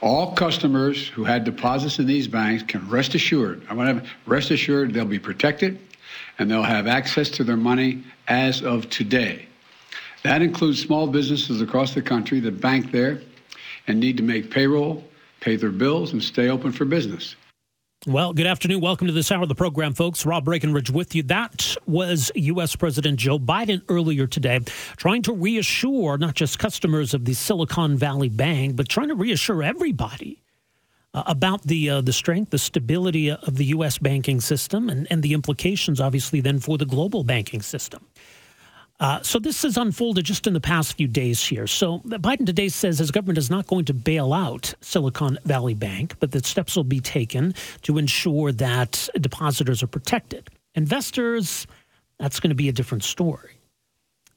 All customers who had deposits in these banks can rest assured, I want to rest assured they'll be protected and they'll have access to their money as of today. That includes small businesses across the country that bank there and need to make payroll, pay their bills, and stay open for business. Well, good afternoon. Welcome to this hour of the program, folks. Rob Breckenridge with you. That was U.S. President Joe Biden earlier today, trying to reassure not just customers of the Silicon Valley Bank, but trying to reassure everybody uh, about the uh, the strength, the stability of the U.S. banking system, and, and the implications, obviously, then for the global banking system. Uh, so this has unfolded just in the past few days here. So Biden today says his government is not going to bail out Silicon Valley Bank, but that steps will be taken to ensure that depositors are protected. Investors, that's going to be a different story.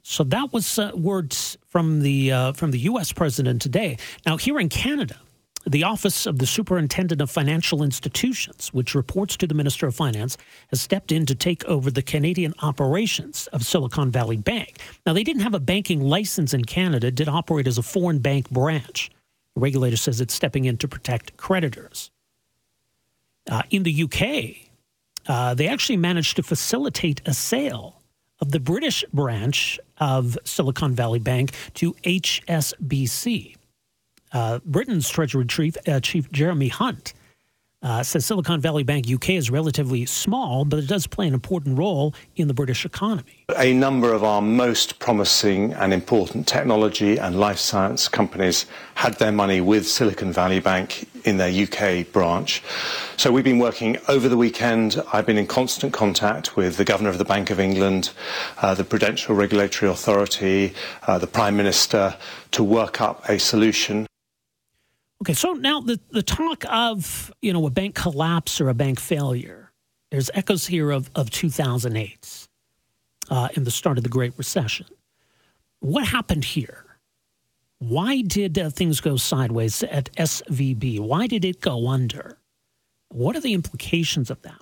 So that was uh, words from the uh, from the U.S. president today. Now here in Canada, the Office of the Superintendent of Financial Institutions, which reports to the Minister of Finance, has stepped in to take over the Canadian operations of Silicon Valley Bank. Now, they didn't have a banking license in Canada, did operate as a foreign bank branch. The regulator says it's stepping in to protect creditors. Uh, in the UK, uh, they actually managed to facilitate a sale of the British branch of Silicon Valley Bank to HSBC. Uh, Britain's Treasury Chief, uh, Chief Jeremy Hunt uh, says Silicon Valley Bank UK is relatively small, but it does play an important role in the British economy. A number of our most promising and important technology and life science companies had their money with Silicon Valley Bank in their UK branch. So we've been working over the weekend. I've been in constant contact with the Governor of the Bank of England, uh, the Prudential Regulatory Authority, uh, the Prime Minister to work up a solution. Okay, so now the, the talk of, you know, a bank collapse or a bank failure, there's echoes here of, of 2008 uh, in the start of the Great Recession. What happened here? Why did uh, things go sideways at SVB? Why did it go under? What are the implications of that?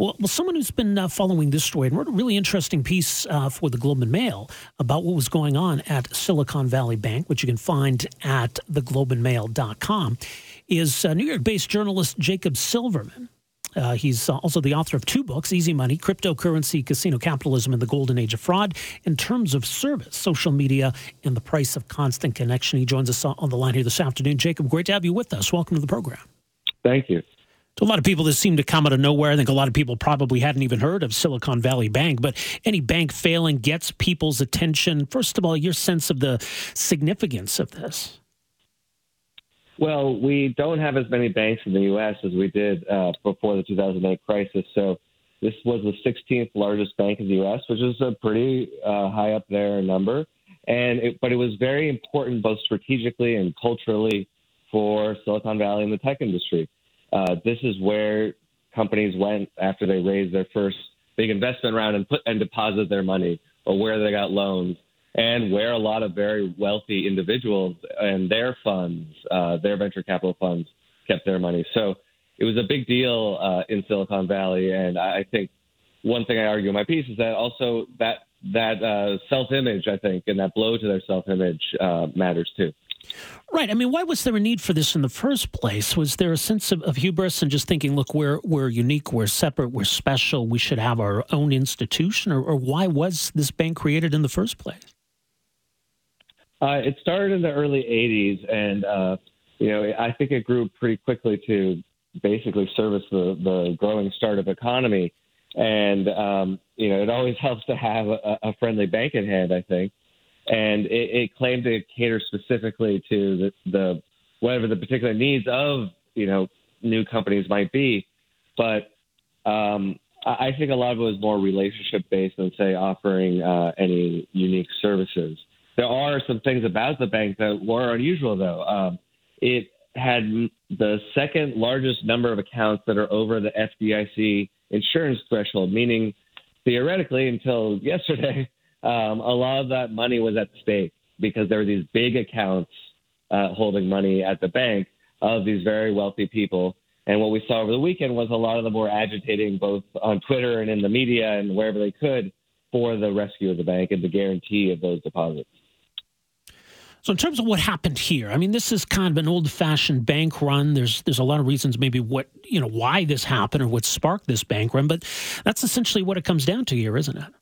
Well, well someone who's been uh, following this story and wrote a really interesting piece uh, for the Globe and Mail about what was going on at Silicon Valley Bank, which you can find at theglobeandmail.com, is uh, New York based journalist Jacob Silverman. Uh, he's also the author of two books Easy Money, Cryptocurrency, Casino Capitalism, and the Golden Age of Fraud, in terms of service, social media, and the price of constant connection. He joins us on the line here this afternoon. Jacob, great to have you with us. Welcome to the program. Thank you. To a lot of people, this seemed to come out of nowhere. I think a lot of people probably hadn't even heard of Silicon Valley Bank, but any bank failing gets people's attention. First of all, your sense of the significance of this. Well, we don't have as many banks in the U.S. as we did uh, before the 2008 crisis. So this was the 16th largest bank in the U.S., which is a pretty uh, high up there number. And it, but it was very important both strategically and culturally for Silicon Valley and the tech industry. Uh, this is where companies went after they raised their first big investment round and put and deposited their money, or where they got loans, and where a lot of very wealthy individuals and their funds, uh, their venture capital funds, kept their money. So it was a big deal uh, in Silicon Valley, and I think one thing I argue in my piece is that also that that uh, self image, I think, and that blow to their self image uh, matters too. Right. I mean, why was there a need for this in the first place? Was there a sense of, of, hubris and just thinking, look, we're we're unique, we're separate, we're special, we should have our own institution, or, or why was this bank created in the first place? Uh, it started in the early '80s, and uh, you know, I think it grew pretty quickly to basically service the the growing startup economy. And um, you know, it always helps to have a, a friendly bank at hand. I think and it, it claimed to cater specifically to the, the whatever the particular needs of you know new companies might be. But um, I think a lot of it was more relationship based than say offering uh, any unique services. There are some things about the bank that were unusual, though. Um, it had the second largest number of accounts that are over the FDIC insurance threshold, meaning theoretically, until yesterday, um, a lot of that money was at stake because there were these big accounts uh, holding money at the bank of these very wealthy people. And what we saw over the weekend was a lot of them were agitating both on Twitter and in the media and wherever they could for the rescue of the bank and the guarantee of those deposits. So in terms of what happened here, I mean, this is kind of an old-fashioned bank run. There's there's a lot of reasons maybe what you know why this happened or what sparked this bank run, but that's essentially what it comes down to here, isn't it?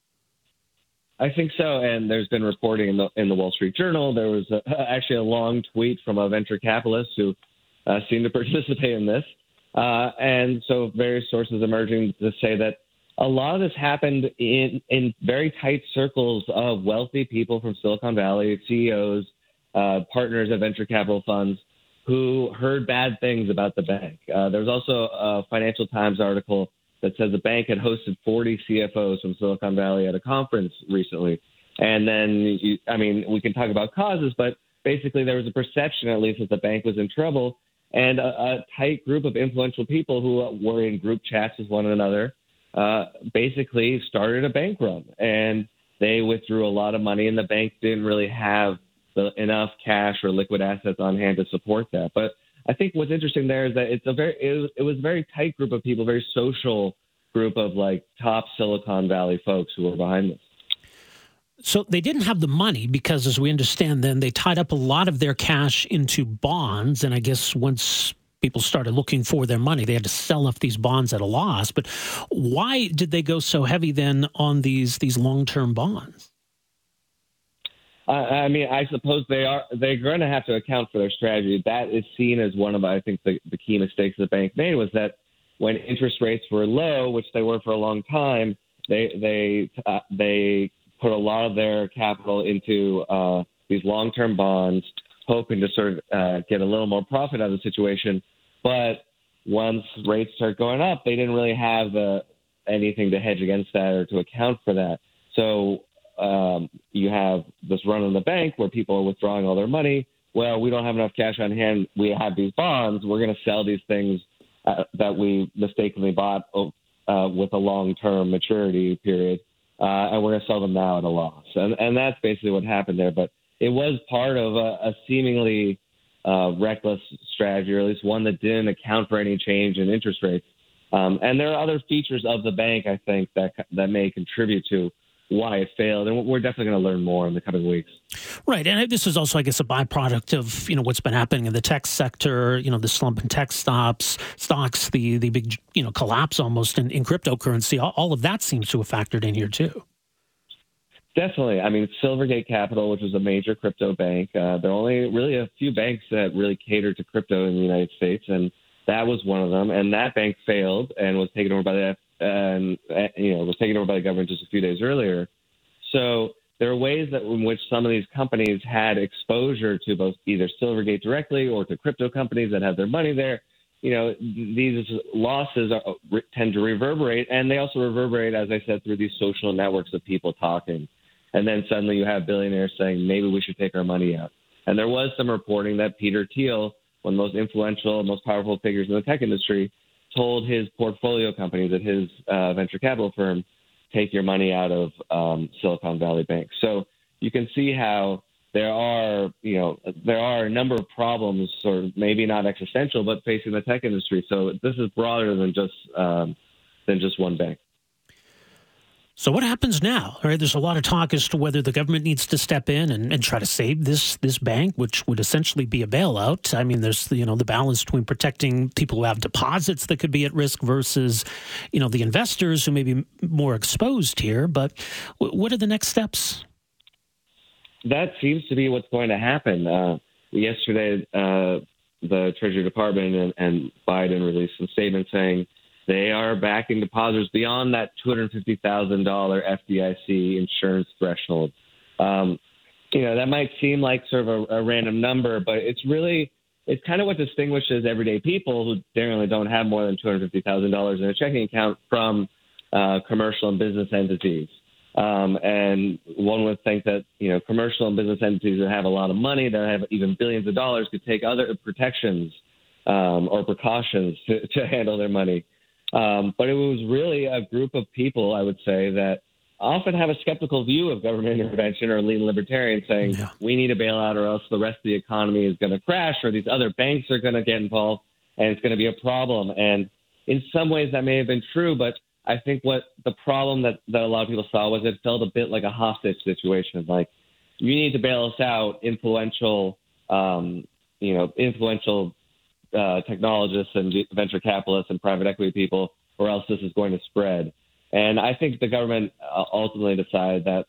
I think so, and there's been reporting in the in the Wall Street Journal. There was a, actually a long tweet from a venture capitalist who uh, seemed to participate in this, uh, and so various sources emerging to say that a lot of this happened in in very tight circles of wealthy people from Silicon Valley, CEOs, uh, partners at venture capital funds who heard bad things about the bank. Uh, there was also a Financial Times article that says the bank had hosted 40 CFOs from Silicon Valley at a conference recently. And then, you, I mean, we can talk about causes, but basically there was a perception, at least, that the bank was in trouble. And a, a tight group of influential people who were in group chats with one another uh, basically started a bank run. And they withdrew a lot of money, and the bank didn't really have the, enough cash or liquid assets on hand to support that. But I think what's interesting there is that it's a very it was, it was a very tight group of people, very social group of like top Silicon Valley folks who were behind this. So they didn't have the money because, as we understand, then they tied up a lot of their cash into bonds, and I guess once people started looking for their money, they had to sell off these bonds at a loss. But why did they go so heavy then on these these long term bonds? I mean, I suppose they are they're going to have to account for their strategy. That is seen as one of I think the, the key mistakes the bank made was that when interest rates were low, which they were for a long time, they they uh, they put a lot of their capital into uh, these long term bonds, hoping to sort of uh, get a little more profit out of the situation. But once rates start going up, they didn't really have uh, anything to hedge against that or to account for that. So um, you have this run on the bank where people are withdrawing all their money. Well, we don't have enough cash on hand. We have these bonds. We're going to sell these things uh, that we mistakenly bought uh, with a long-term maturity period, uh, and we're going to sell them now at a loss. And, and that's basically what happened there. But it was part of a, a seemingly uh, reckless strategy, or at least one that didn't account for any change in interest rates. Um, and there are other features of the bank, I think, that that may contribute to why it failed, and we're definitely going to learn more in the coming weeks. Right, and this is also, I guess, a byproduct of you know what's been happening in the tech sector. You know, the slump in tech stops, stocks, the the big you know collapse almost in, in cryptocurrency. All, all of that seems to have factored in here too. Definitely. I mean, Silvergate Capital, which was a major crypto bank, uh, there are only really a few banks that really cater to crypto in the United States, and that was one of them. And that bank failed and was taken over by the and uh, you know was taken over by the government just a few days earlier. So there are ways that in which some of these companies had exposure to both either Silvergate directly or to crypto companies that have their money there. You know, these losses are, tend to reverberate, and they also reverberate, as I said, through these social networks of people talking. And then suddenly you have billionaires saying, maybe we should take our money out. And there was some reporting that Peter Thiel, one of the most influential, most powerful figures in the tech industry, told his portfolio companies at his uh, venture capital firm, take your money out of um, Silicon Valley Bank. So you can see how there are, you know, there are a number of problems, or maybe not existential, but facing the tech industry. So this is broader than just um, than just one bank. So what happens now? All right, there's a lot of talk as to whether the government needs to step in and, and try to save this this bank, which would essentially be a bailout. I mean, there's you know the balance between protecting people who have deposits that could be at risk versus you know the investors who may be more exposed here. But what are the next steps? That seems to be what's going to happen. Uh, yesterday, uh, the Treasury Department and, and Biden released some statement saying they are backing depositors beyond that $250,000 FDIC insurance threshold. Um, you know, that might seem like sort of a, a random number, but it's really it's kind of what distinguishes everyday people who generally don't have more than $250,000 in a checking account from uh, commercial and business entities. Um, and one would think that you know commercial and business entities that have a lot of money, that have even billions of dollars, could take other protections um, or precautions to, to handle their money. Um, but it was really a group of people, I would say, that often have a skeptical view of government intervention or lean libertarian saying yeah. we need a bailout or else the rest of the economy is going to crash or these other banks are going to get involved and it's going to be a problem. And in some ways that may have been true, but I think what the problem that, that a lot of people saw was it felt a bit like a hostage situation. Like you need to bail us out, influential, um, you know, influential uh, technologists and venture capitalists and private equity people, or else this is going to spread. And I think the government uh, ultimately decided that,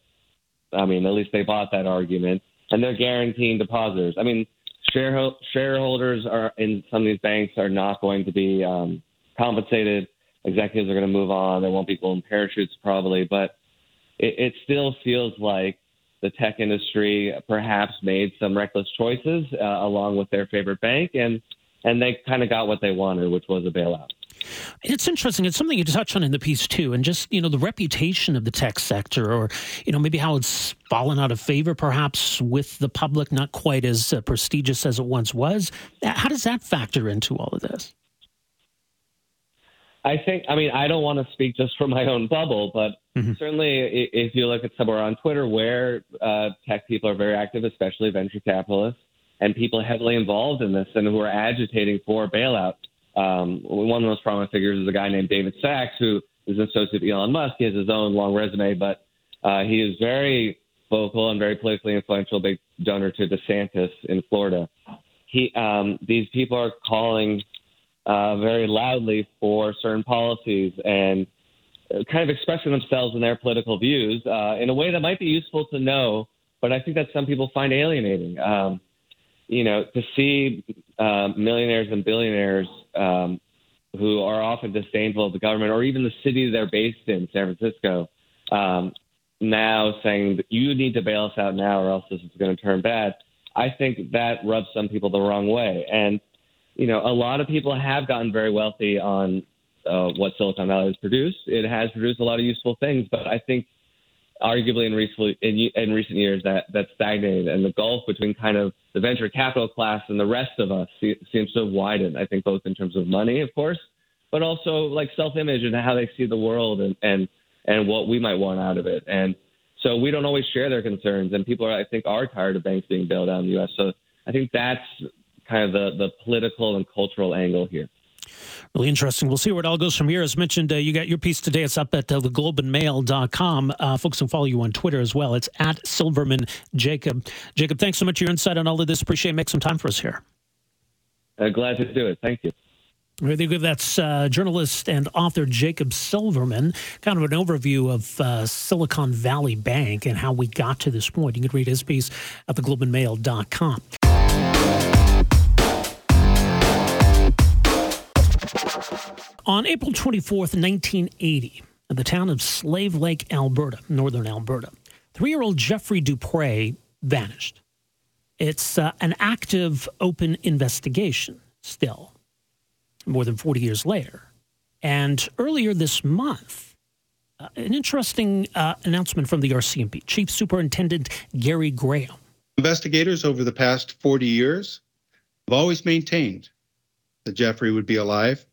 I mean, at least they bought that argument, and they're guaranteeing depositors. I mean, shareholders are in some of these banks are not going to be um, compensated. Executives are going to move on. There won't be golden parachutes probably, but it, it still feels like the tech industry perhaps made some reckless choices uh, along with their favorite bank, and and they kind of got what they wanted, which was a bailout. It's interesting. It's something you touch on in the piece too, and just you know the reputation of the tech sector, or you know maybe how it's fallen out of favor, perhaps with the public, not quite as uh, prestigious as it once was. How does that factor into all of this? I think. I mean, I don't want to speak just from my own bubble, but mm-hmm. certainly, if you look at somewhere on Twitter where uh, tech people are very active, especially venture capitalists and people heavily involved in this and who are agitating for bailout um, one of the most prominent figures is a guy named David Sacks, who is an associate of Elon Musk. He has his own long resume, but uh, he is very vocal and very politically influential, big donor to DeSantis in Florida. He, um, these people are calling uh, very loudly for certain policies and kind of expressing themselves in their political views uh, in a way that might be useful to know, but I think that some people find alienating. Um, you know, to see uh, millionaires and billionaires um, who are often disdainful of the government or even the city they're based in, San Francisco, um, now saying that you need to bail us out now or else this is going to turn bad. I think that rubs some people the wrong way. And, you know, a lot of people have gotten very wealthy on uh, what Silicon Valley has produced. It has produced a lot of useful things, but I think arguably in recent in, in recent years that that stagnated, and the gulf between kind of the venture capital class and the rest of us seems to have widened. I think both in terms of money, of course, but also like self-image and how they see the world and and and what we might want out of it. And so we don't always share their concerns, and people are, I think are tired of banks being bailed out in the U.S. So I think that's kind of the the political and cultural angle here. Really interesting. We'll see where it all goes from here. As mentioned, uh, you got your piece today. It's up at uh, theglobeandmail.com. Uh, folks can follow you on Twitter as well. It's at Silverman Jacob. Jacob, thanks so much for your insight on all of this. Appreciate making some time for us here. Uh, glad to do it. Thank you. Very good. That's uh, journalist and author Jacob Silverman, kind of an overview of uh, Silicon Valley Bank and how we got to this point. You can read his piece at theglobeandmail.com. On April 24th, 1980, in the town of Slave Lake, Alberta, northern Alberta, three year old Jeffrey Dupre vanished. It's uh, an active, open investigation still, more than 40 years later. And earlier this month, uh, an interesting uh, announcement from the RCMP, Chief Superintendent Gary Graham. Investigators over the past 40 years have always maintained that Jeffrey would be alive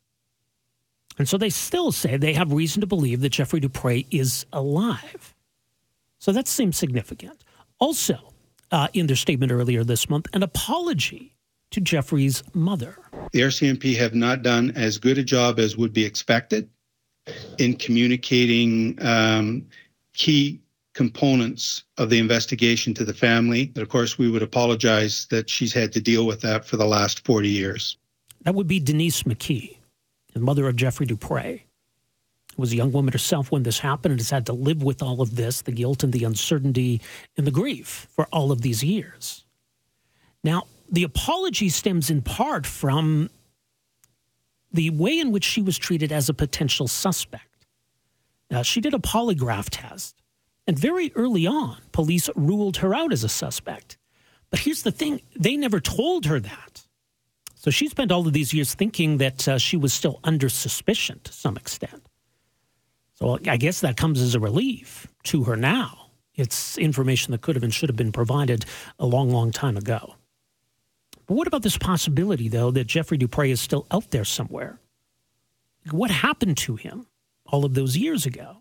and so they still say they have reason to believe that Jeffrey Dupre is alive. So that seems significant. Also, uh, in their statement earlier this month, an apology to Jeffrey's mother. The RCMP have not done as good a job as would be expected in communicating um, key components of the investigation to the family. But of course, we would apologize that she's had to deal with that for the last 40 years. That would be Denise McKee the mother of Jeffrey Dupre, was a young woman herself when this happened and has had to live with all of this the guilt and the uncertainty and the grief for all of these years. Now, the apology stems in part from the way in which she was treated as a potential suspect. Now, she did a polygraph test, and very early on, police ruled her out as a suspect. But here's the thing they never told her that. So she spent all of these years thinking that uh, she was still under suspicion to some extent. So I guess that comes as a relief to her now. It's information that could have and should have been provided a long, long time ago. But what about this possibility, though, that Jeffrey Dupre is still out there somewhere? What happened to him all of those years ago?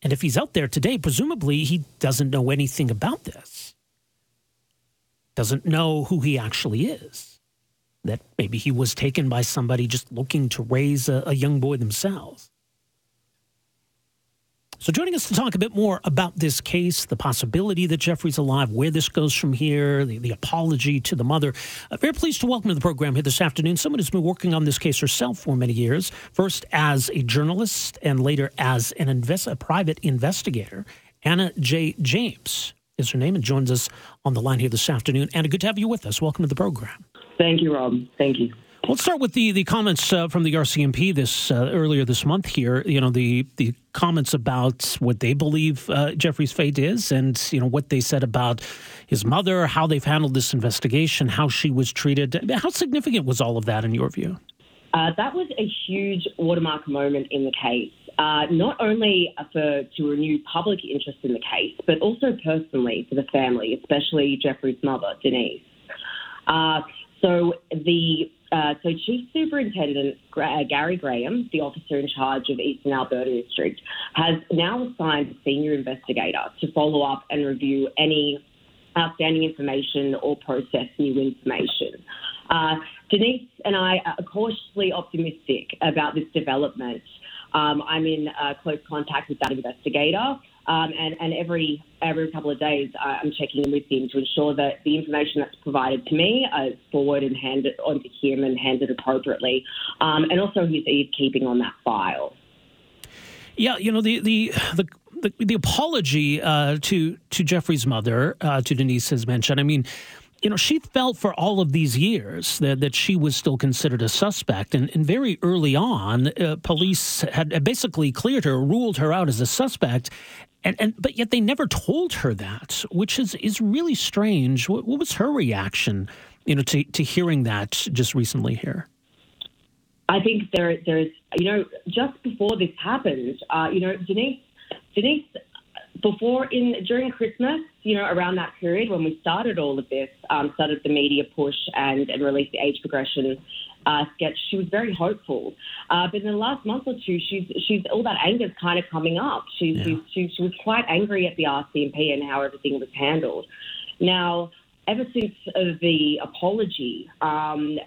And if he's out there today, presumably he doesn't know anything about this, doesn't know who he actually is. That maybe he was taken by somebody just looking to raise a, a young boy themselves. So, joining us to talk a bit more about this case, the possibility that Jeffrey's alive, where this goes from here, the, the apology to the mother. Uh, very pleased to welcome to the program here this afternoon someone who's been working on this case herself for many years, first as a journalist and later as an invest, a private investigator. Anna J. James is her name and joins us on the line here this afternoon. Anna, good to have you with us. Welcome to the program. Thank you, Rob. Thank you. Let's start with the the comments uh, from the RCMP this uh, earlier this month. Here, you know the the comments about what they believe uh, Jeffrey's fate is, and you know what they said about his mother, how they've handled this investigation, how she was treated. How significant was all of that in your view? Uh, that was a huge watermark moment in the case. Uh, not only for to renew public interest in the case, but also personally for the family, especially Jeffrey's mother, Denise. So the uh, so Chief Superintendent uh, Gary Graham, the officer in charge of Eastern Alberta District, has now assigned a senior investigator to follow up and review any outstanding information or process new information. Uh, Denise and I are cautiously optimistic about this development. Um, I'm in uh, close contact with that investigator. Um, and, and every every couple of days, uh, I'm checking in with him to ensure that the information that's provided to me is forward and handed onto him and handed appropriately, um, and also he's keeping on that file. Yeah, you know the the the. The, the apology uh, to to Jeffrey's mother, uh, to Denise, has mentioned. I mean, you know, she felt for all of these years that, that she was still considered a suspect. And, and very early on, uh, police had basically cleared her, ruled her out as a suspect. And, and but yet they never told her that, which is, is really strange. What, what was her reaction, you know, to, to hearing that just recently here? I think there, there's, you know, just before this happened, uh, you know, Denise, Denise before in during Christmas, you know, around that period when we started all of this, um, started the media push and, and released the age progression uh, sketch, she was very hopeful. Uh, but in the last month or two, she's she's all that anger is kind of coming up. She's, yeah. she, she was quite angry at the RCMP and how everything was handled. Now, ever since uh, the apology um,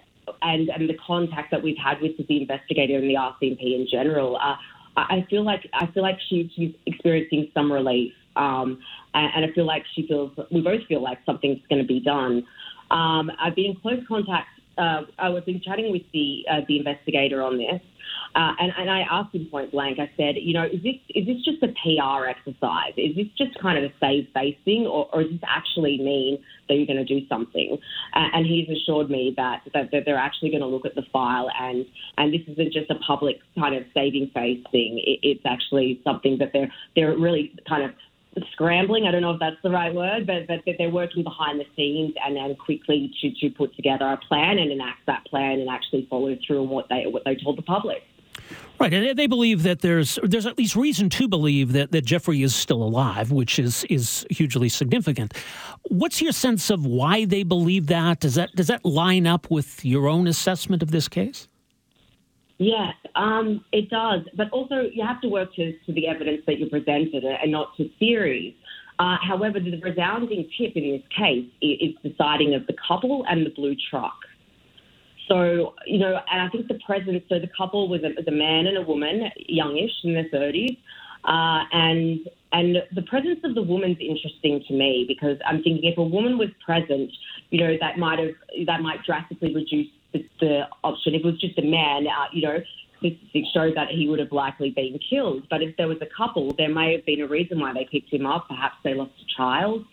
and and the contact that we've had with the investigator and the RCMP in general, uh, I feel like I feel like she, she's experiencing some relief, um, and, I feel like she feels we both feel like something's going to be done. Um, I've been in close contact. Uh, I was been chatting with the uh, the investigator on this, uh, and, and I asked him point blank. I said, you know, is this is this just a PR exercise? Is this just kind of a save face thing, or, or does this actually mean that you're going to do something? Uh, and he's assured me that, that, that they're actually going to look at the file, and and this isn't just a public kind of saving face thing. It, it's actually something that they're they're really kind of scrambling. I don't know if that's the right word, but, but they're working behind the scenes and then quickly to, to put together a plan and enact that plan and actually follow through on what they what they told the public. Right, and they believe that there's there's at least reason to believe that, that Jeffrey is still alive, which is is hugely significant. What's your sense of why they believe that? Does that does that line up with your own assessment of this case? Yes, um, it does. But also, you have to work to, to the evidence that you presented and not to theories. Uh, however, the resounding tip in this case is the sighting of the couple and the blue truck. So, you know, and I think the presence, so the couple was a, was a man and a woman, youngish in their 30s. Uh, and and the presence of the woman's interesting to me because I'm thinking if a woman was present, you know, that might have that might drastically reduce the, the option. If it was just a man, uh, you know, statistics show that he would have likely been killed. But if there was a couple, there may have been a reason why they picked him up. Perhaps they lost a child.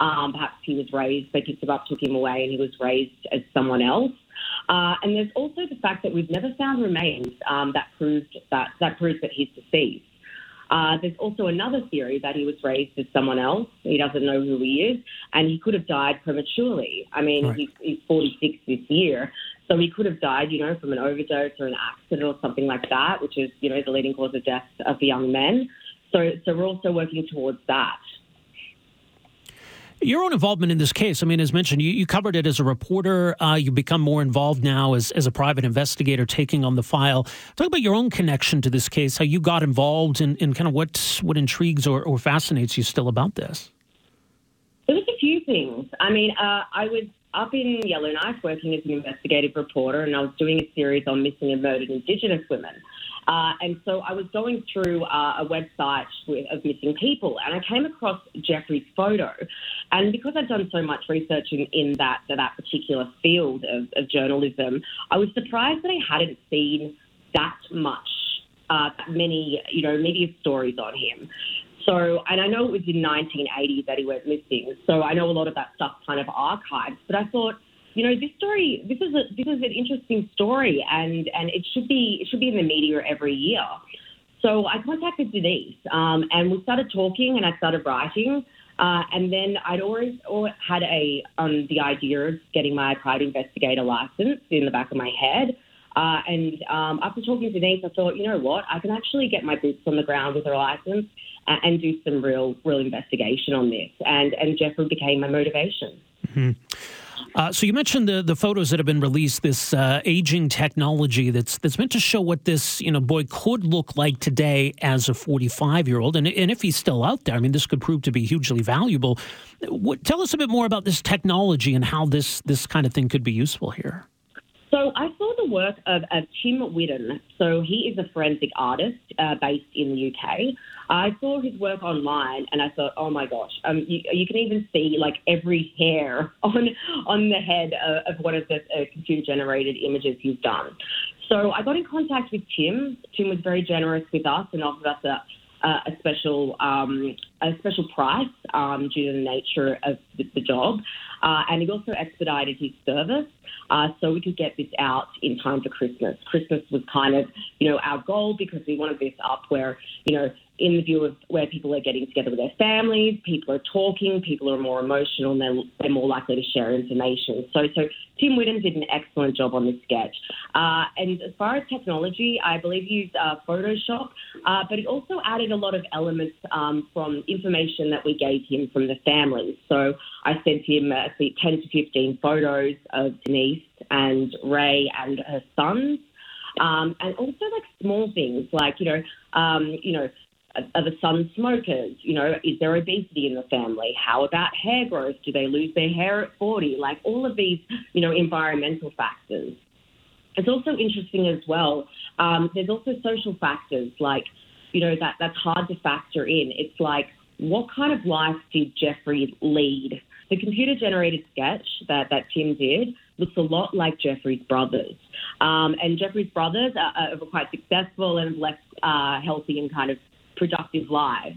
Um, perhaps he was raised, they picked him up, took him away, and he was raised as someone else. Uh, and there's also the fact that we've never found remains um, that proved that that proves that he's deceased. Uh, there's also another theory that he was raised as someone else. He doesn't know who he is, and he could have died prematurely. I mean, right. he's, he's 46 this year, So he could have died, you know, from an overdose or an accident or something like that, which is, you know, the leading cause of death of the young men. So, so we're also working towards that. Your own involvement in this case, I mean, as mentioned, you, you covered it as a reporter. Uh, you become more involved now as, as a private investigator taking on the file. Talk about your own connection to this case, how you got involved, and, and kind of what, what intrigues or, or fascinates you still about this. There was a few things. I mean, uh, I was up in Yellowknife working as an investigative reporter, and I was doing a series on missing and murdered Indigenous women. Uh, and so I was going through uh, a website with, of missing people, and I came across Jeffrey's photo. And because I'd done so much research in, in that that particular field of, of, journalism, I was surprised that I hadn't seen that much, uh, many, you know, media stories on him. So, and I know it was in 1980 that he went missing. So I know a lot of that stuff kind of archived. But I thought you know, this story, this is a, this is an interesting story, and and it should be it should be in the media every year. So I contacted Denise, um, and we started talking, and I started writing. Uh, and then I'd always had a um, the idea of getting my private investigator license in the back of my head. Uh, and um, after talking to Denise, I thought, you know what, I can actually get my boots on the ground with her license and, and do some real, real investigation on this. And and Jeffrey became my motivation. Mm-hmm. Uh, so you mentioned the the photos that have been released, this uh, aging technology that's that's meant to show what this you know boy could look like today as a 45 year old, and and if he's still out there, I mean, this could prove to be hugely valuable. What, tell us a bit more about this technology and how this this kind of thing could be useful here. So I work of, of Tim Whitten. So he is a forensic artist uh, based in the UK. I saw his work online and I thought, oh my gosh, um, you, you can even see like every hair on on the head of, of one of the uh, computer generated images he's done. So I got in contact with Tim. Tim was very generous with us and offered us a a special um, a special price um, due to the nature of the, the job, uh, and he also expedited his service uh, so we could get this out in time for Christmas. Christmas was kind of you know our goal because we wanted this up where you know in the view of where people are getting together with their families, people are talking, people are more emotional, and they're, they're more likely to share information. So, so Tim Whiddon did an excellent job on this sketch. Uh, and as far as technology, I believe he used uh, Photoshop, uh, but he also added a lot of elements um, from information that we gave him from the families. So I sent him uh, 10 to 15 photos of Denise and Ray and her sons. Um, and also like small things like you know um, you know are the sons smokers? You know, is there obesity in the family? How about hair growth? Do they lose their hair at 40? Like all of these, you know, environmental factors. It's also interesting as well. Um, there's also social factors like, you know, that that's hard to factor in. It's like, what kind of life did Jeffrey lead? The computer generated sketch that, that Tim did looks a lot like Jeffrey's brothers. Um, and Jeffrey's brothers are, are, quite successful and have less uh, healthy and kind of productive lives.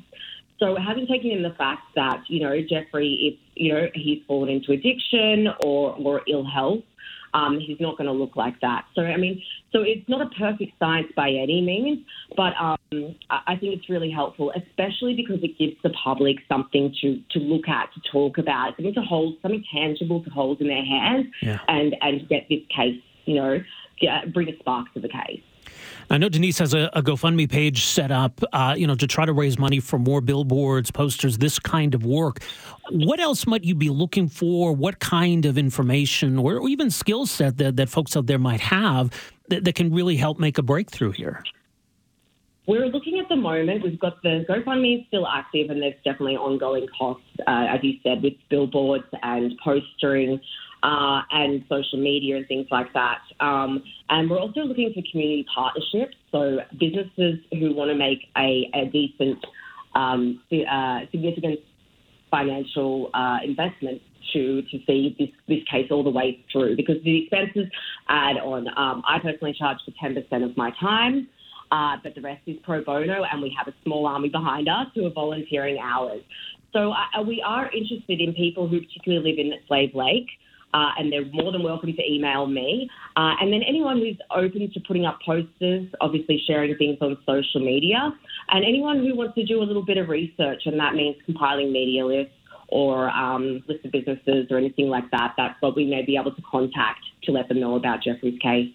So having taken in the fact that, you know, Jeffrey, if, you know, he's fallen into addiction or, or ill health, um, he's not going to look like that. So, I mean, so it's not a perfect science by any means, but um, I think it's really helpful, especially because it gives the public something to, to look at, to talk about, something to hold, something tangible to hold in their hands yeah. and, and get this case, you know, get, bring a spark to the case. I know Denise has a, a GoFundMe page set up, uh, you know, to try to raise money for more billboards, posters, this kind of work. What else might you be looking for? What kind of information or even skill set that, that folks out there might have that, that can really help make a breakthrough here? We're looking at the moment. We've got the GoFundMe still active, and there's definitely ongoing costs, uh, as you said, with billboards and postering uh, and social media and things like that. Um, and we're also looking for community partnerships, so businesses who want to make a, a decent, um, uh, significant financial uh, investment to to see this this case all the way through because the expenses add on. Um, I personally charge for ten percent of my time. Uh, but the rest is pro bono, and we have a small army behind us who are volunteering hours. So uh, we are interested in people who particularly live in Slave Lake, uh, and they're more than welcome to email me. Uh, and then anyone who's open to putting up posters, obviously sharing things on social media, and anyone who wants to do a little bit of research, and that means compiling media lists or um, list of businesses or anything like that, that's what we may be able to contact to let them know about Jeffrey's case.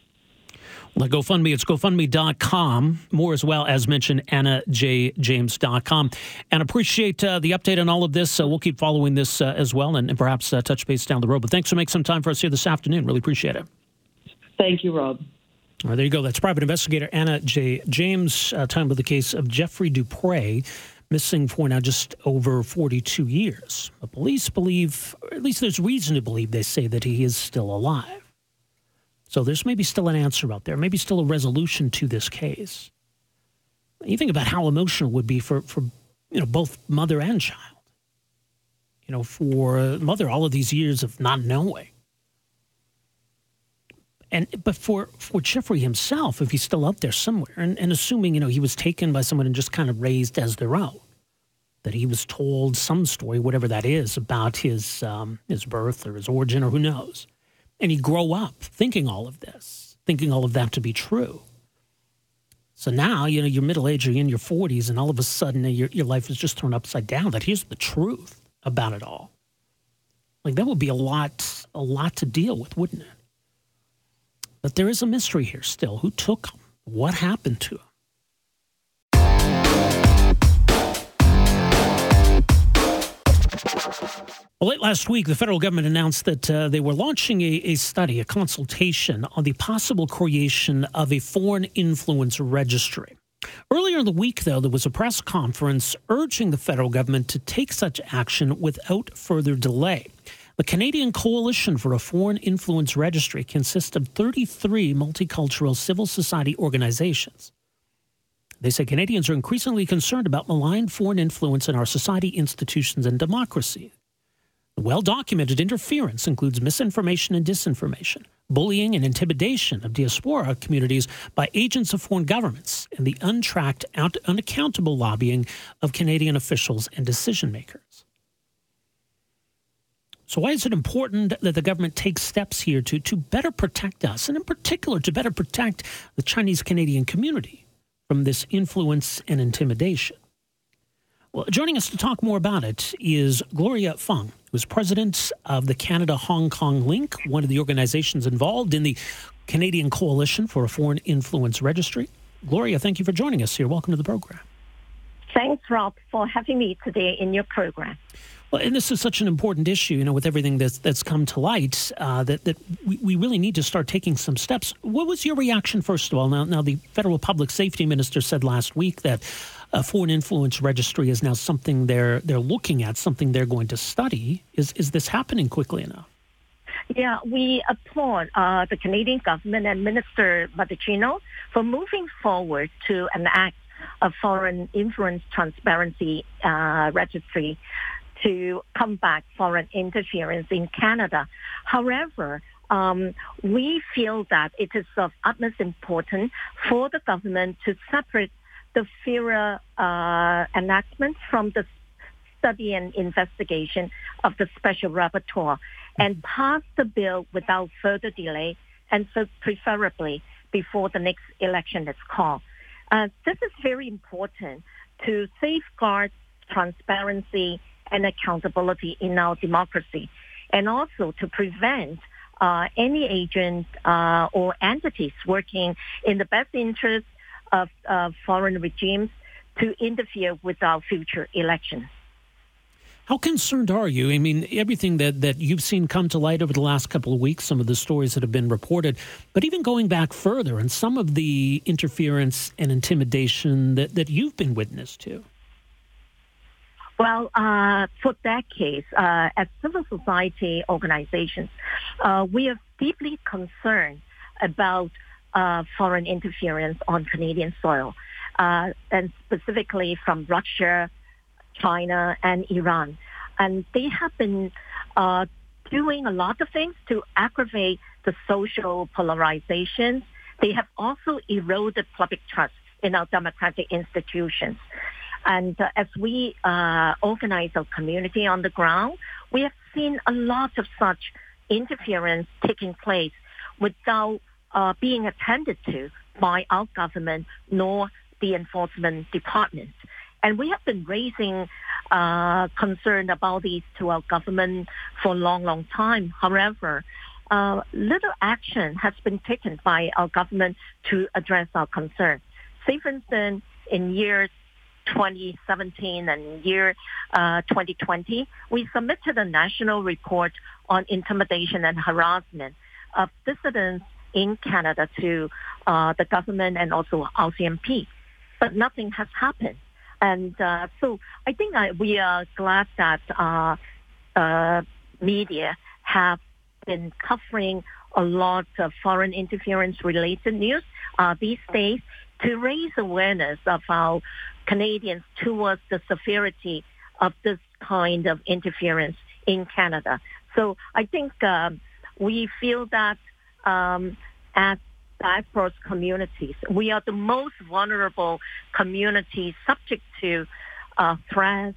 Well, GoFundMe, it's GoFundMe.com. More as well, as mentioned, AnnaJJames.com. And appreciate uh, the update on all of this. Uh, we'll keep following this uh, as well and, and perhaps uh, touch base down the road. But thanks for making some time for us here this afternoon. Really appreciate it. Thank you, Rob. All right, there you go. That's private investigator Anna J. James, uh, time with the case of Jeffrey Dupre, missing for now just over 42 years. But police believe, or at least there's reason to believe, they say that he is still alive. So there's maybe still an answer out there, maybe still a resolution to this case. You think about how emotional it would be for, for you know both mother and child. You know, for mother, all of these years of not knowing and but for for Jeffrey himself, if he's still out there somewhere, and, and assuming you know he was taken by someone and just kind of raised as their own, that he was told some story, whatever that is, about his um, his birth or his origin or who knows, and he grow up thinking all of this, thinking all of that to be true. So now you know you're middle aged, you're in your 40s, and all of a sudden your your life is just thrown upside down. That here's the truth about it all. Like that would be a lot a lot to deal with, wouldn't it? But there is a mystery here still. Who took him? What happened to him? Well, late last week, the federal government announced that uh, they were launching a, a, study, a consultation on the possible creation of a foreign influence registry. Earlier in the week, though, there was a press conference urging the federal government to take such action without further delay. The Canadian Coalition for a Foreign Influence Registry consists of 33 multicultural civil society organizations. They say Canadians are increasingly concerned about malign foreign influence in our society, institutions, and democracy. Well documented interference includes misinformation and disinformation, bullying and intimidation of diaspora communities by agents of foreign governments, and the untracked, unaccountable lobbying of Canadian officials and decision makers. So, why is it important that the government takes steps here to, to better protect us, and in particular, to better protect the Chinese Canadian community from this influence and intimidation? Well, joining us to talk more about it is Gloria Fung, who is president of the Canada Hong Kong Link, one of the organizations involved in the Canadian Coalition for a Foreign Influence Registry. Gloria, thank you for joining us here. Welcome to the program. Thanks, Rob, for having me today in your program. And this is such an important issue, you know, with everything that's that's come to light, uh, that that we, we really need to start taking some steps. What was your reaction, first of all? Now, now the federal public safety minister said last week that a foreign influence registry is now something they're they're looking at, something they're going to study. Is is this happening quickly enough? Yeah, we applaud uh, the Canadian government and Minister Mendicino for moving forward to enact a foreign influence transparency uh, registry to combat foreign interference in Canada. However, um, we feel that it is of utmost importance for the government to separate the FIRA uh, enactment from the study and investigation of the special rapporteur and pass the bill without further delay and so preferably before the next election is called. Uh, this is very important to safeguard transparency and accountability in our democracy, and also to prevent uh, any agent uh, or entities working in the best interest of uh, foreign regimes to interfere with our future elections. How concerned are you? I mean, everything that, that you've seen come to light over the last couple of weeks, some of the stories that have been reported, but even going back further and some of the interference and intimidation that, that you've been witness to. Well, uh, for decades, uh, as civil society organizations, uh, we are deeply concerned about uh, foreign interference on Canadian soil, uh, and specifically from Russia, China, and Iran. And they have been uh, doing a lot of things to aggravate the social polarization. They have also eroded public trust in our democratic institutions. And uh, as we uh, organize our community on the ground, we have seen a lot of such interference taking place without uh, being attended to by our government nor the enforcement department. And we have been raising uh, concern about these to our government for a long, long time. However, uh, little action has been taken by our government to address our concern. Say, for instance, in years 2017 and year uh, 2020, we submitted a national report on intimidation and harassment of dissidents in Canada to uh, the government and also RCMP, but nothing has happened. And uh, so I think I, we are glad that uh, uh, media have been covering a lot of foreign interference related news uh, these days to raise awareness of our Canadians towards the severity of this kind of interference in Canada. So I think um, we feel that um, as diverse communities, we are the most vulnerable communities subject to uh, threats,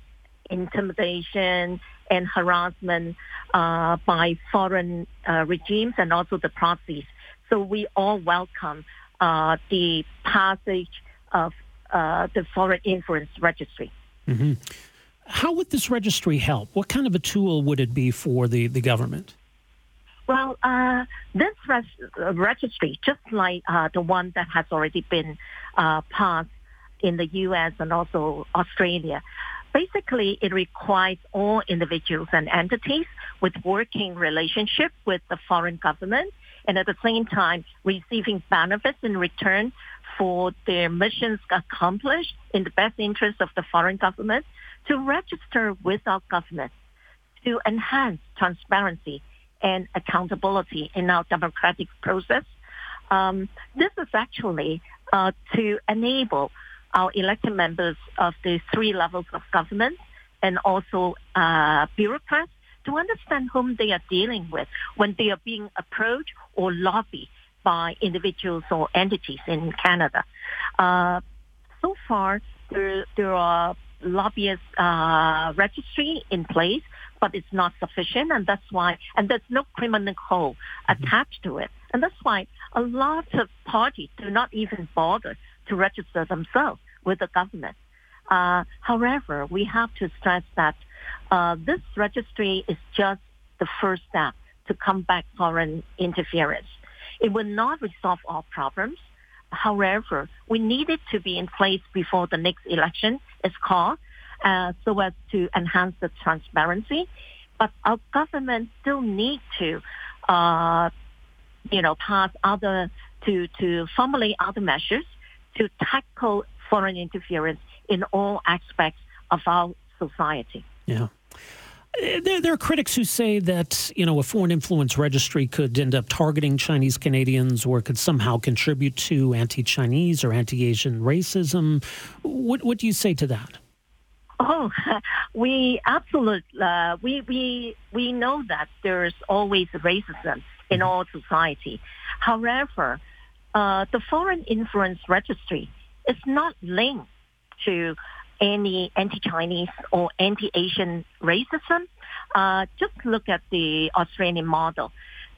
intimidation, and harassment uh, by foreign uh, regimes and also the proxies. So we all welcome uh, the passage of uh, the foreign influence registry. Mm-hmm. How would this registry help? What kind of a tool would it be for the, the government? Well, uh, this res- registry, just like uh, the one that has already been uh, passed in the U.S. and also Australia, basically it requires all individuals and entities with working relationship with the foreign government and at the same time receiving benefits in return for their missions accomplished in the best interest of the foreign government to register with our government to enhance transparency and accountability in our democratic process. Um, this is actually uh, to enable our elected members of the three levels of government and also uh, bureaucrats to understand whom they are dealing with when they are being approached or lobbied by individuals or entities in Canada. Uh, so far, there, there are lobbyist uh, registry in place, but it's not sufficient, and that's why, and there's no criminal code mm-hmm. attached to it, and that's why a lot of parties do not even bother to register themselves with the government. Uh, however, we have to stress that uh, this registry is just the first step to combat foreign interference. It will not resolve all problems. However, we need it to be in place before the next election is called uh, so as to enhance the transparency. But our government still need to, uh, you know, pass other, to, to formulate other measures to tackle foreign interference in all aspects of our society. Yeah. There, there, are critics who say that you know a foreign influence registry could end up targeting Chinese Canadians, or could somehow contribute to anti-Chinese or anti-Asian racism. What what do you say to that? Oh, we absolutely uh, we we we know that there's always racism in all society. However, uh, the foreign influence registry is not linked to any anti-Chinese or anti-Asian racism. Uh, just look at the Australian model.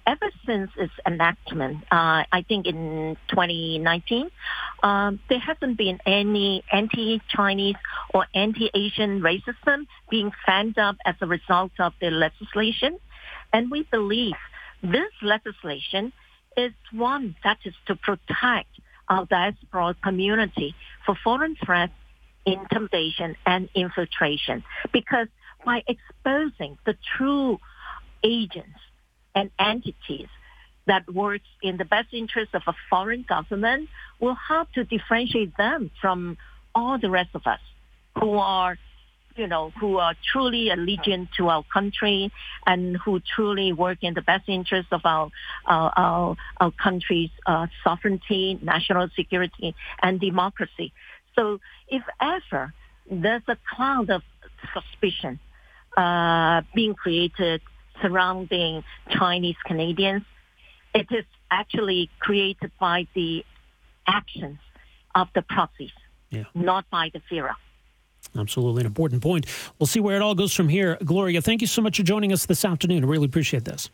Ever since its enactment, uh, I think in 2019, um, there hasn't been any anti-Chinese or anti-Asian racism being fanned up as a result of the legislation. And we believe this legislation is one that is to protect our diaspora community for foreign threats intimidation and infiltration because by exposing the true agents and entities that works in the best interest of a foreign government will help to differentiate them from all the rest of us who are you know, who are truly allegiant to our country and who truly work in the best interest of our our, our, our country's uh, sovereignty, national security, and democracy. So if ever there's a cloud of suspicion uh, being created surrounding Chinese Canadians, it is actually created by the actions of the proxies, yeah. not by the FIRA. Absolutely, an important point. We'll see where it all goes from here. Gloria, thank you so much for joining us this afternoon. I really appreciate this.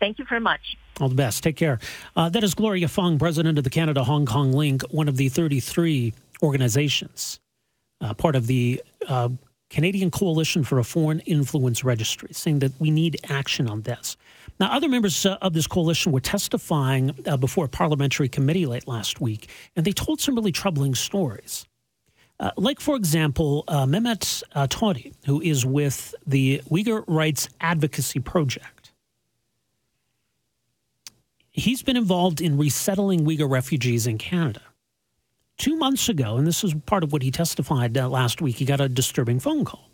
Thank you very much. All the best. Take care. Uh, that is Gloria Fung, president of the Canada Hong Kong Link, one of the 33 organizations uh, part of the uh, Canadian Coalition for a Foreign Influence Registry, saying that we need action on this. Now, other members uh, of this coalition were testifying uh, before a parliamentary committee late last week, and they told some really troubling stories. Uh, like, for example, uh, Mehmet uh, Tohti, who is with the Uyghur Rights Advocacy Project. He's been involved in resettling Uyghur refugees in Canada two months ago, and this is part of what he testified uh, last week, he got a disturbing phone call.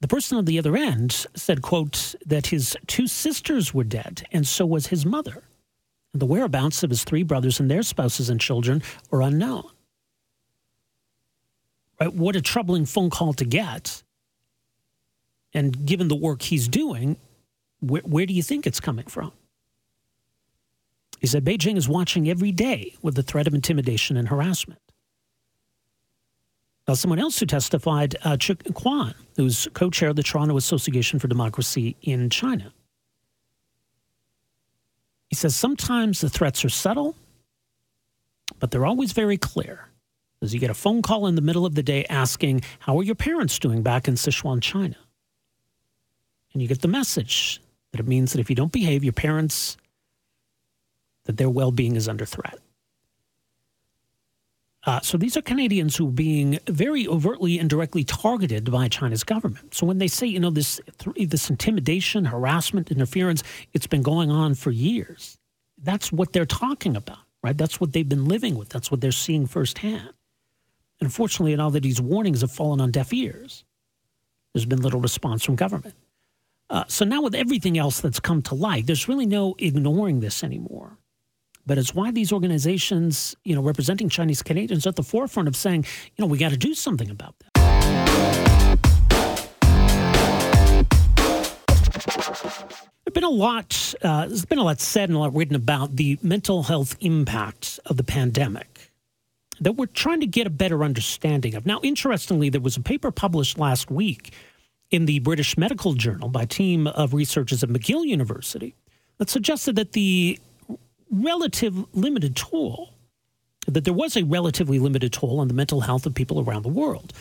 The person on the other end said, quote, that his two sisters were dead, and so was his mother. And the whereabouts of his three brothers and their spouses and children are unknown. Right? What a troubling phone call to get. And given the work he's doing, where, where do you think it's coming from? He said Beijing is watching every day with the threat of intimidation and harassment. Now, someone else who testified, uh, Cheuk Kwan, who's co chair of the Toronto Association for Democracy in China. He says sometimes the threats are subtle, but they're always very clear. As you get a phone call in the middle of the day asking, How are your parents doing back in Sichuan, China? And you get the message that it means that if you don't behave, your parents that their well being is under threat. Uh, so these are Canadians who are being very overtly and directly targeted by China's government. So when they say, you know, this this intimidation, harassment, interference, it's been going on for years. That's what they're talking about, right? That's what they've been living with. That's what they're seeing firsthand. And unfortunately, all of these warnings have fallen on deaf ears. There's been little response from government. Uh, so now, with everything else that's come to light, there's really no ignoring this anymore but it's why these organizations, you know, representing Chinese Canadians are at the forefront of saying, you know, we got to do something about this. There's been a lot. Uh, there's been a lot said and a lot written about the mental health impact of the pandemic that we're trying to get a better understanding of. Now, interestingly, there was a paper published last week in the British Medical Journal by a team of researchers at McGill University that suggested that the relative limited toll, that there was a relatively limited toll on the mental health of people around the world,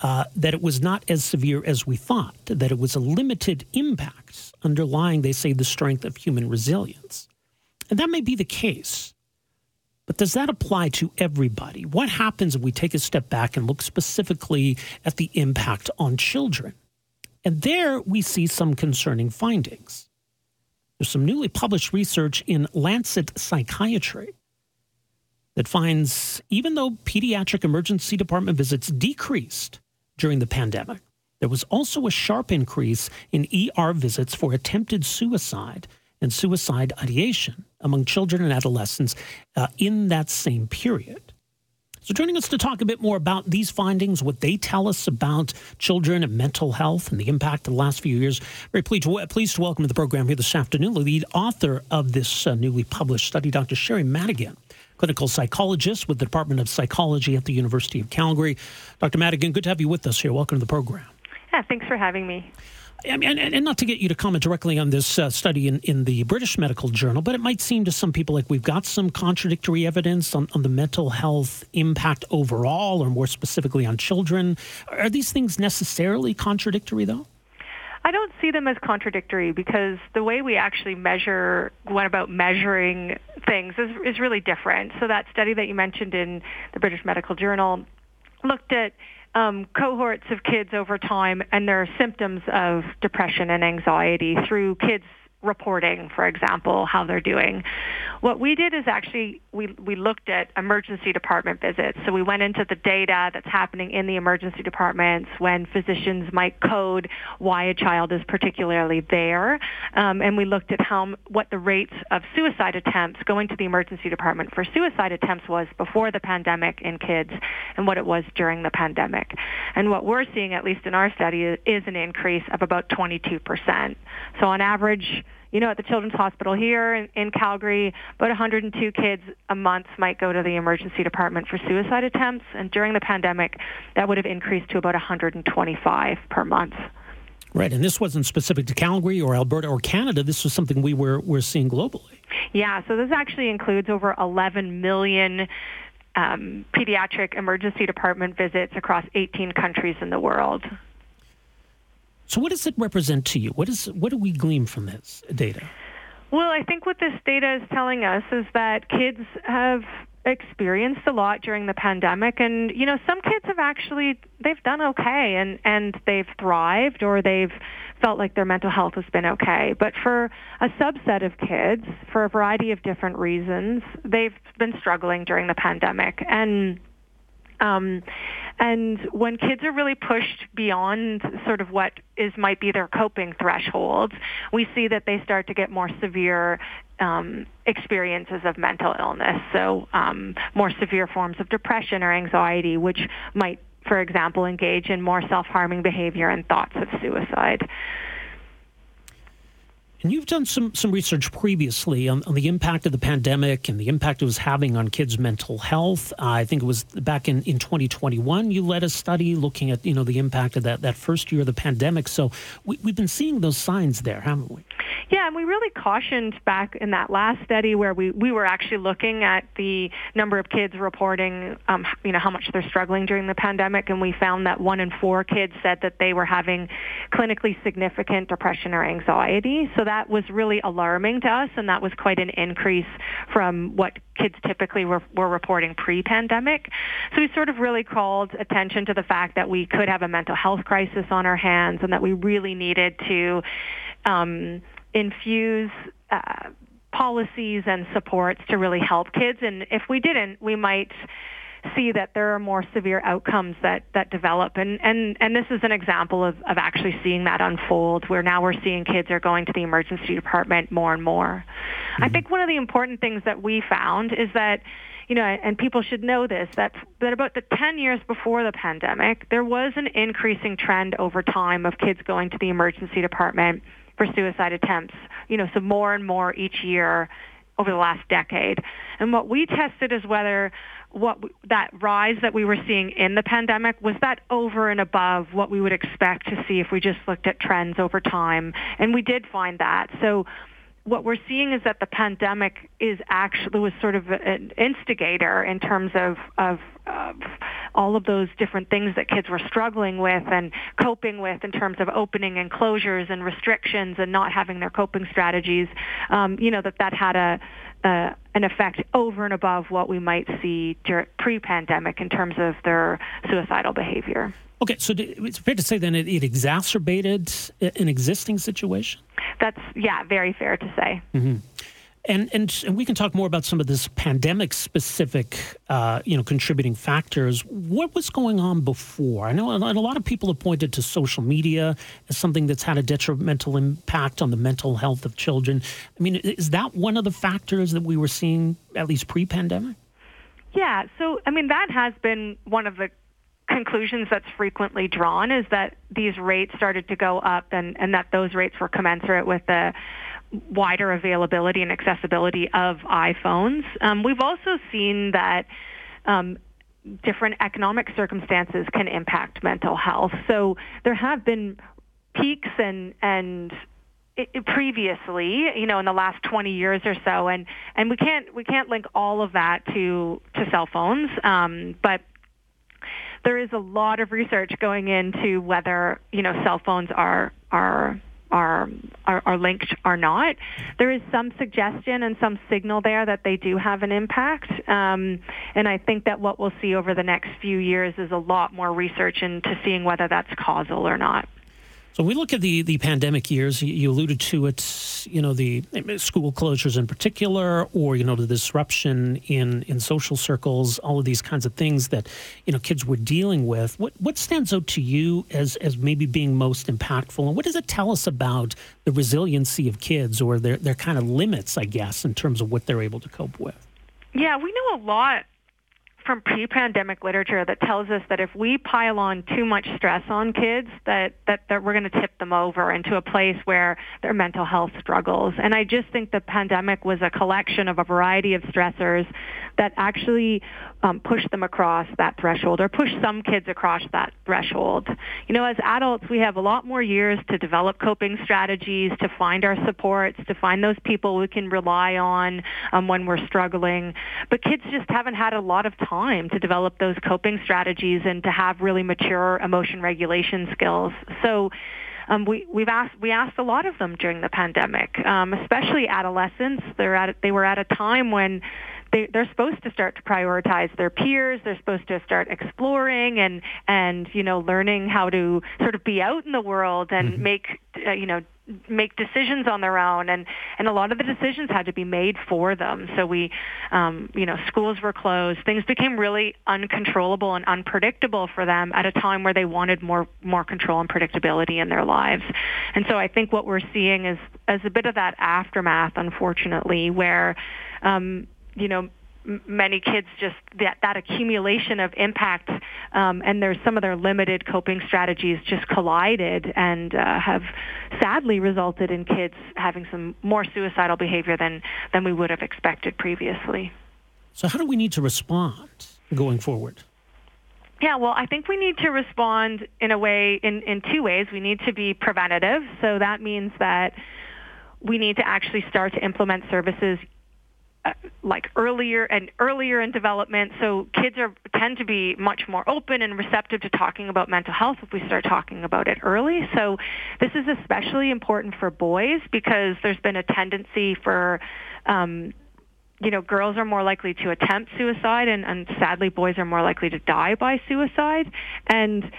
uh, that it was not as severe as we thought, that it was a limited impact underlying, they say, the strength of human resilience. And that may be the case. But does that apply to everybody? What happens if we take a step back and look specifically at the impact on children? And there we see some concerning findings. There's some newly published research in Lancet Psychiatry that finds even though pediatric emergency department visits decreased during the pandemic, there was also a sharp increase in ER visits for attempted suicide and suicide ideation among children and adolescents uh, in that same period. So, joining us to talk a bit more about these findings, what they tell us about children and mental health and the impact of the last few years, very pleased, pleased to welcome to the program here this afternoon the lead author of this uh, newly published study, Dr. Sheri Madigan clinical psychologist with the Department of Psychology at the University of Calgary. Dr. Madigan, good to have you with us here. Welcome to the program. Yeah, thanks for having me. I mean, and, and, not to get you to comment directly on this uh, study in, in the British Medical Journal, but it might seem to some people like we've got some contradictory evidence on, on the mental health impact overall, or more specifically on children. Are these things necessarily contradictory, though? I don't see them as contradictory because the way we actually measure, what about measuring things, is, is really different. So that study that you mentioned in the British Medical Journal looked at um, cohorts of kids over time and their symptoms of depression and anxiety through kids reporting, for example, how they're doing. What we did is actually we, we looked at emergency department visits. So we went into the data that's happening in the emergency departments when physicians might code why a child is particularly there, um, and we looked at how what the rates of suicide attempts going to the emergency department for suicide attempts was before the pandemic in kids, and what it was during the pandemic. And what we're seeing, at least in our study, is an increase of about 22 percent. So on average you know, at the Children's Hospital here in, in Calgary, about 102 kids a month might go to the emergency department for suicide attempts, and during the pandemic, that would have increased to about 125 per month. Right, and this wasn't specific to Calgary or Alberta or Canada. This was something we were, were seeing globally. Yeah, so this actually includes over 11 million um, pediatric emergency department visits across 18 countries in the world. So, what does it represent to you? What is what do we glean from this data? Well, I think what this data is telling us is that kids have experienced a lot during the pandemic and you know some kids have actually they've done okay and and they've thrived or they've felt like their mental health has been okay but for a subset of kids for a variety of different reasons they've been struggling during the pandemic and um, and when kids are really pushed beyond sort of what is might be their coping thresholds, we see that they start to get more severe um, experiences of mental illness. So um, more severe forms of depression or anxiety, which might, for example, engage in more self-harming behavior and thoughts of suicide. And you've done some, some research previously on, on, the impact of the pandemic and the impact it was having on kids' mental health. Uh, I think it was back in, in 2021 you led a study looking at you know the impact of that, that first year of the pandemic. So we, we've been seeing those signs there, haven't we? Yeah, and we really cautioned back in that last study where we, we were actually looking at the number of kids reporting, um, you know, how much they're struggling during the pandemic, and we found that one in four kids said that they were having clinically significant depression or anxiety. So that was really alarming to us, and that was quite an increase from what kids typically were, were reporting pre-pandemic. So we sort of really called attention to the fact that we could have a mental health crisis on our hands, and that we really needed to um, infuse uh, policies and supports to really help kids. And if we didn't, we might see that there are more severe outcomes that, that develop. And, and, and this is an example of, of actually seeing that unfold where now we're seeing kids are going to the emergency department more and more. Mm-hmm. I think one of the important things that we found is that you know, and people should know this, that, that about the 10 years before the pandemic, there was an increasing trend over time of kids going to the emergency department for suicide attempts, you know, so more and more each year over the last decade. And what we tested is whether what that rise that we were seeing in the pandemic was that over and above what we would expect to see if we just looked at trends over time. And we did find that. So what we're seeing is that the pandemic is actually was sort of an instigator in terms of, of, all of those different things that kids were struggling with and coping with in terms of opening and closures and restrictions and not having their coping strategies. Um, you know that that had a uh, an effect over and above what we might see pre-pandemic in terms of their suicidal behavior. Okay, so it's fair to say then it, it exacerbated an existing situation. That's yeah, very fair to say. Mm-hmm. And, and, and we can talk more about some of this pandemic specific, uh, you know, contributing factors. What was going on before? I know and a lot of people have pointed to social media as something that's had a detrimental impact on the mental health of children. I mean, is that one of the factors that we were seeing at least pre-pandemic? Yeah. So, I mean, that has been one of the conclusions that's frequently drawn is that these rates started to go up and, and that those rates were commensurate with the wider availability and accessibility of iPhones. Um, we've also seen that um, different economic circumstances can impact mental health. So there have been peaks and and previously, you know, in the last 20 years or so, and and we can't we can't link all of that to to cell phones, um, but there is a lot of research going into whether you know cell phones are are are, are, are linked or not. There is some suggestion and some signal there that they do have an impact. Um, and I think that what we'll see over the next few years is a lot more research into seeing whether that's causal or not. So we look at the, the pandemic years. You alluded to it, you know, the school closures in particular, or you know, the disruption in, in social circles, all of these kinds of things that you know kids were dealing with. What what stands out to you as as maybe being most impactful, and what does it tell us about the resiliency of kids or their their kind of limits, I guess, in terms of what they're able to cope with? Yeah, we know a lot from pre-pandemic literature that tells us that if we pile on too much stress on kids, that that, that we're going to tip them over into a place where their mental health struggles. And I just think the pandemic was a collection of a variety of stressors that actually um, push them across that threshold or push some kids across that threshold. You know, as adults, we have a lot more years to develop coping strategies, to find our supports, to find those people we can rely on um, when we're struggling. But kids just haven't had a lot of time to develop those coping strategies and to have really mature emotion regulation skills. So um, we we've asked we asked a lot of them during the pandemic, um, especially adolescents. They're at they were at a time when they, they're supposed to start to prioritize their peers. They're supposed to start exploring and and you know learning how to sort of be out in the world and mm-hmm. make uh, you know make decisions on their own and and a lot of the decisions had to be made for them so we um you know schools were closed things became really uncontrollable and unpredictable for them at a time where they wanted more more control and predictability in their lives and so i think what we're seeing is as a bit of that aftermath unfortunately where um you know many kids just that that accumulation of impact um, and there's some of their limited coping strategies just collided and uh, have sadly resulted in kids having some more suicidal behavior than than we would have expected previously. So how do we need to respond going forward? Yeah, well, I think we need to respond in a way in, in two ways. We need to be preventative, so that means that we need to actually start to implement services like earlier and earlier in development. So kids are tend to be much more open and receptive to talking about mental health if we start talking about it early. So this is especially important for boys because there's been a tendency for um, you know, girls are more likely to attempt suicide, and, and sadly, boys are more likely to die by suicide. And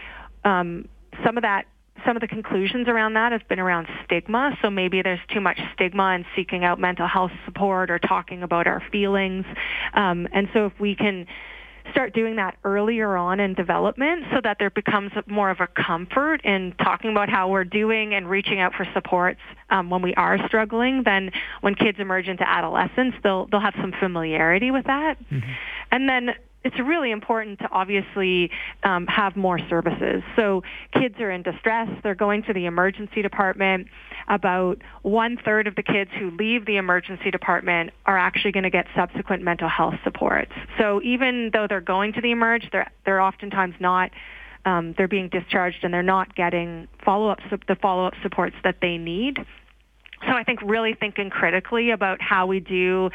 um, some of that some of the conclusions around that has been around stigma. So maybe there's too much stigma in seeking out mental health support or talking about our feelings. Um, and so if we can start doing that earlier on in development so that there becomes more of a comfort in talking about how we're doing and reaching out for supports um, when we are struggling, then when kids emerge into adolescence, they'll, they'll have some familiarity with that. Mm-hmm. And then it's really important to obviously um, have more services. So kids are in distress. They're going to the emergency department. About one third of the kids who leave the emergency department are actually going to get subsequent mental health supports. So even though they're going to the emerge, they're, they're oftentimes not um, they're being discharged and they're not getting follow-up the follow-up supports that they need. So I think really thinking critically about how we do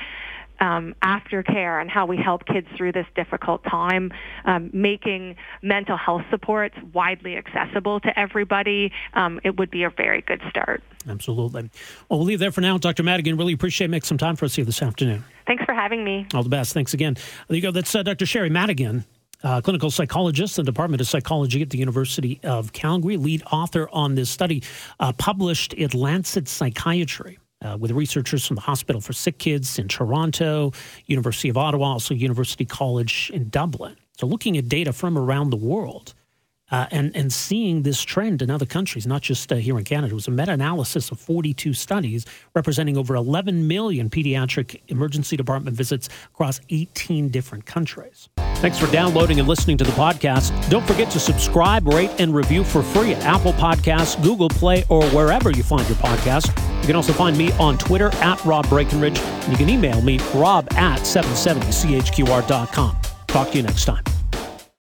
um, aftercare and how we help kids through this difficult time, um, making mental health supports widely accessible to everybody, um, it would be a very good start. Absolutely. Well, we'll leave there for now. Dr. Madigan, really appreciate making some time for us here this afternoon. Thanks for having me. All the best. Thanks again. There you go. That's uh, Dr. Sheri Madigan. Uh, clinical psychologist in the Department of Psychology at the University of Calgary, lead author on this study, uh, published in Lancet Psychiatry uh, with researchers from the Hospital for Sick Kids in Toronto, University of Ottawa, also University College in Dublin. So, looking at data from around the world uh, and, and seeing this trend in other countries, not just uh, here in Canada. It was a meta analysis of 42 studies representing over 11 million pediatric emergency department visits across 18 different countries. Thanks for downloading and listening to the podcast. Don't forget to subscribe, rate, and review for free at Apple Podcasts, Google Play, or wherever you find your podcast. You can also find me on Twitter at Rob Breckenridge, you can email me rob at 770chqr.com. Talk to you next time.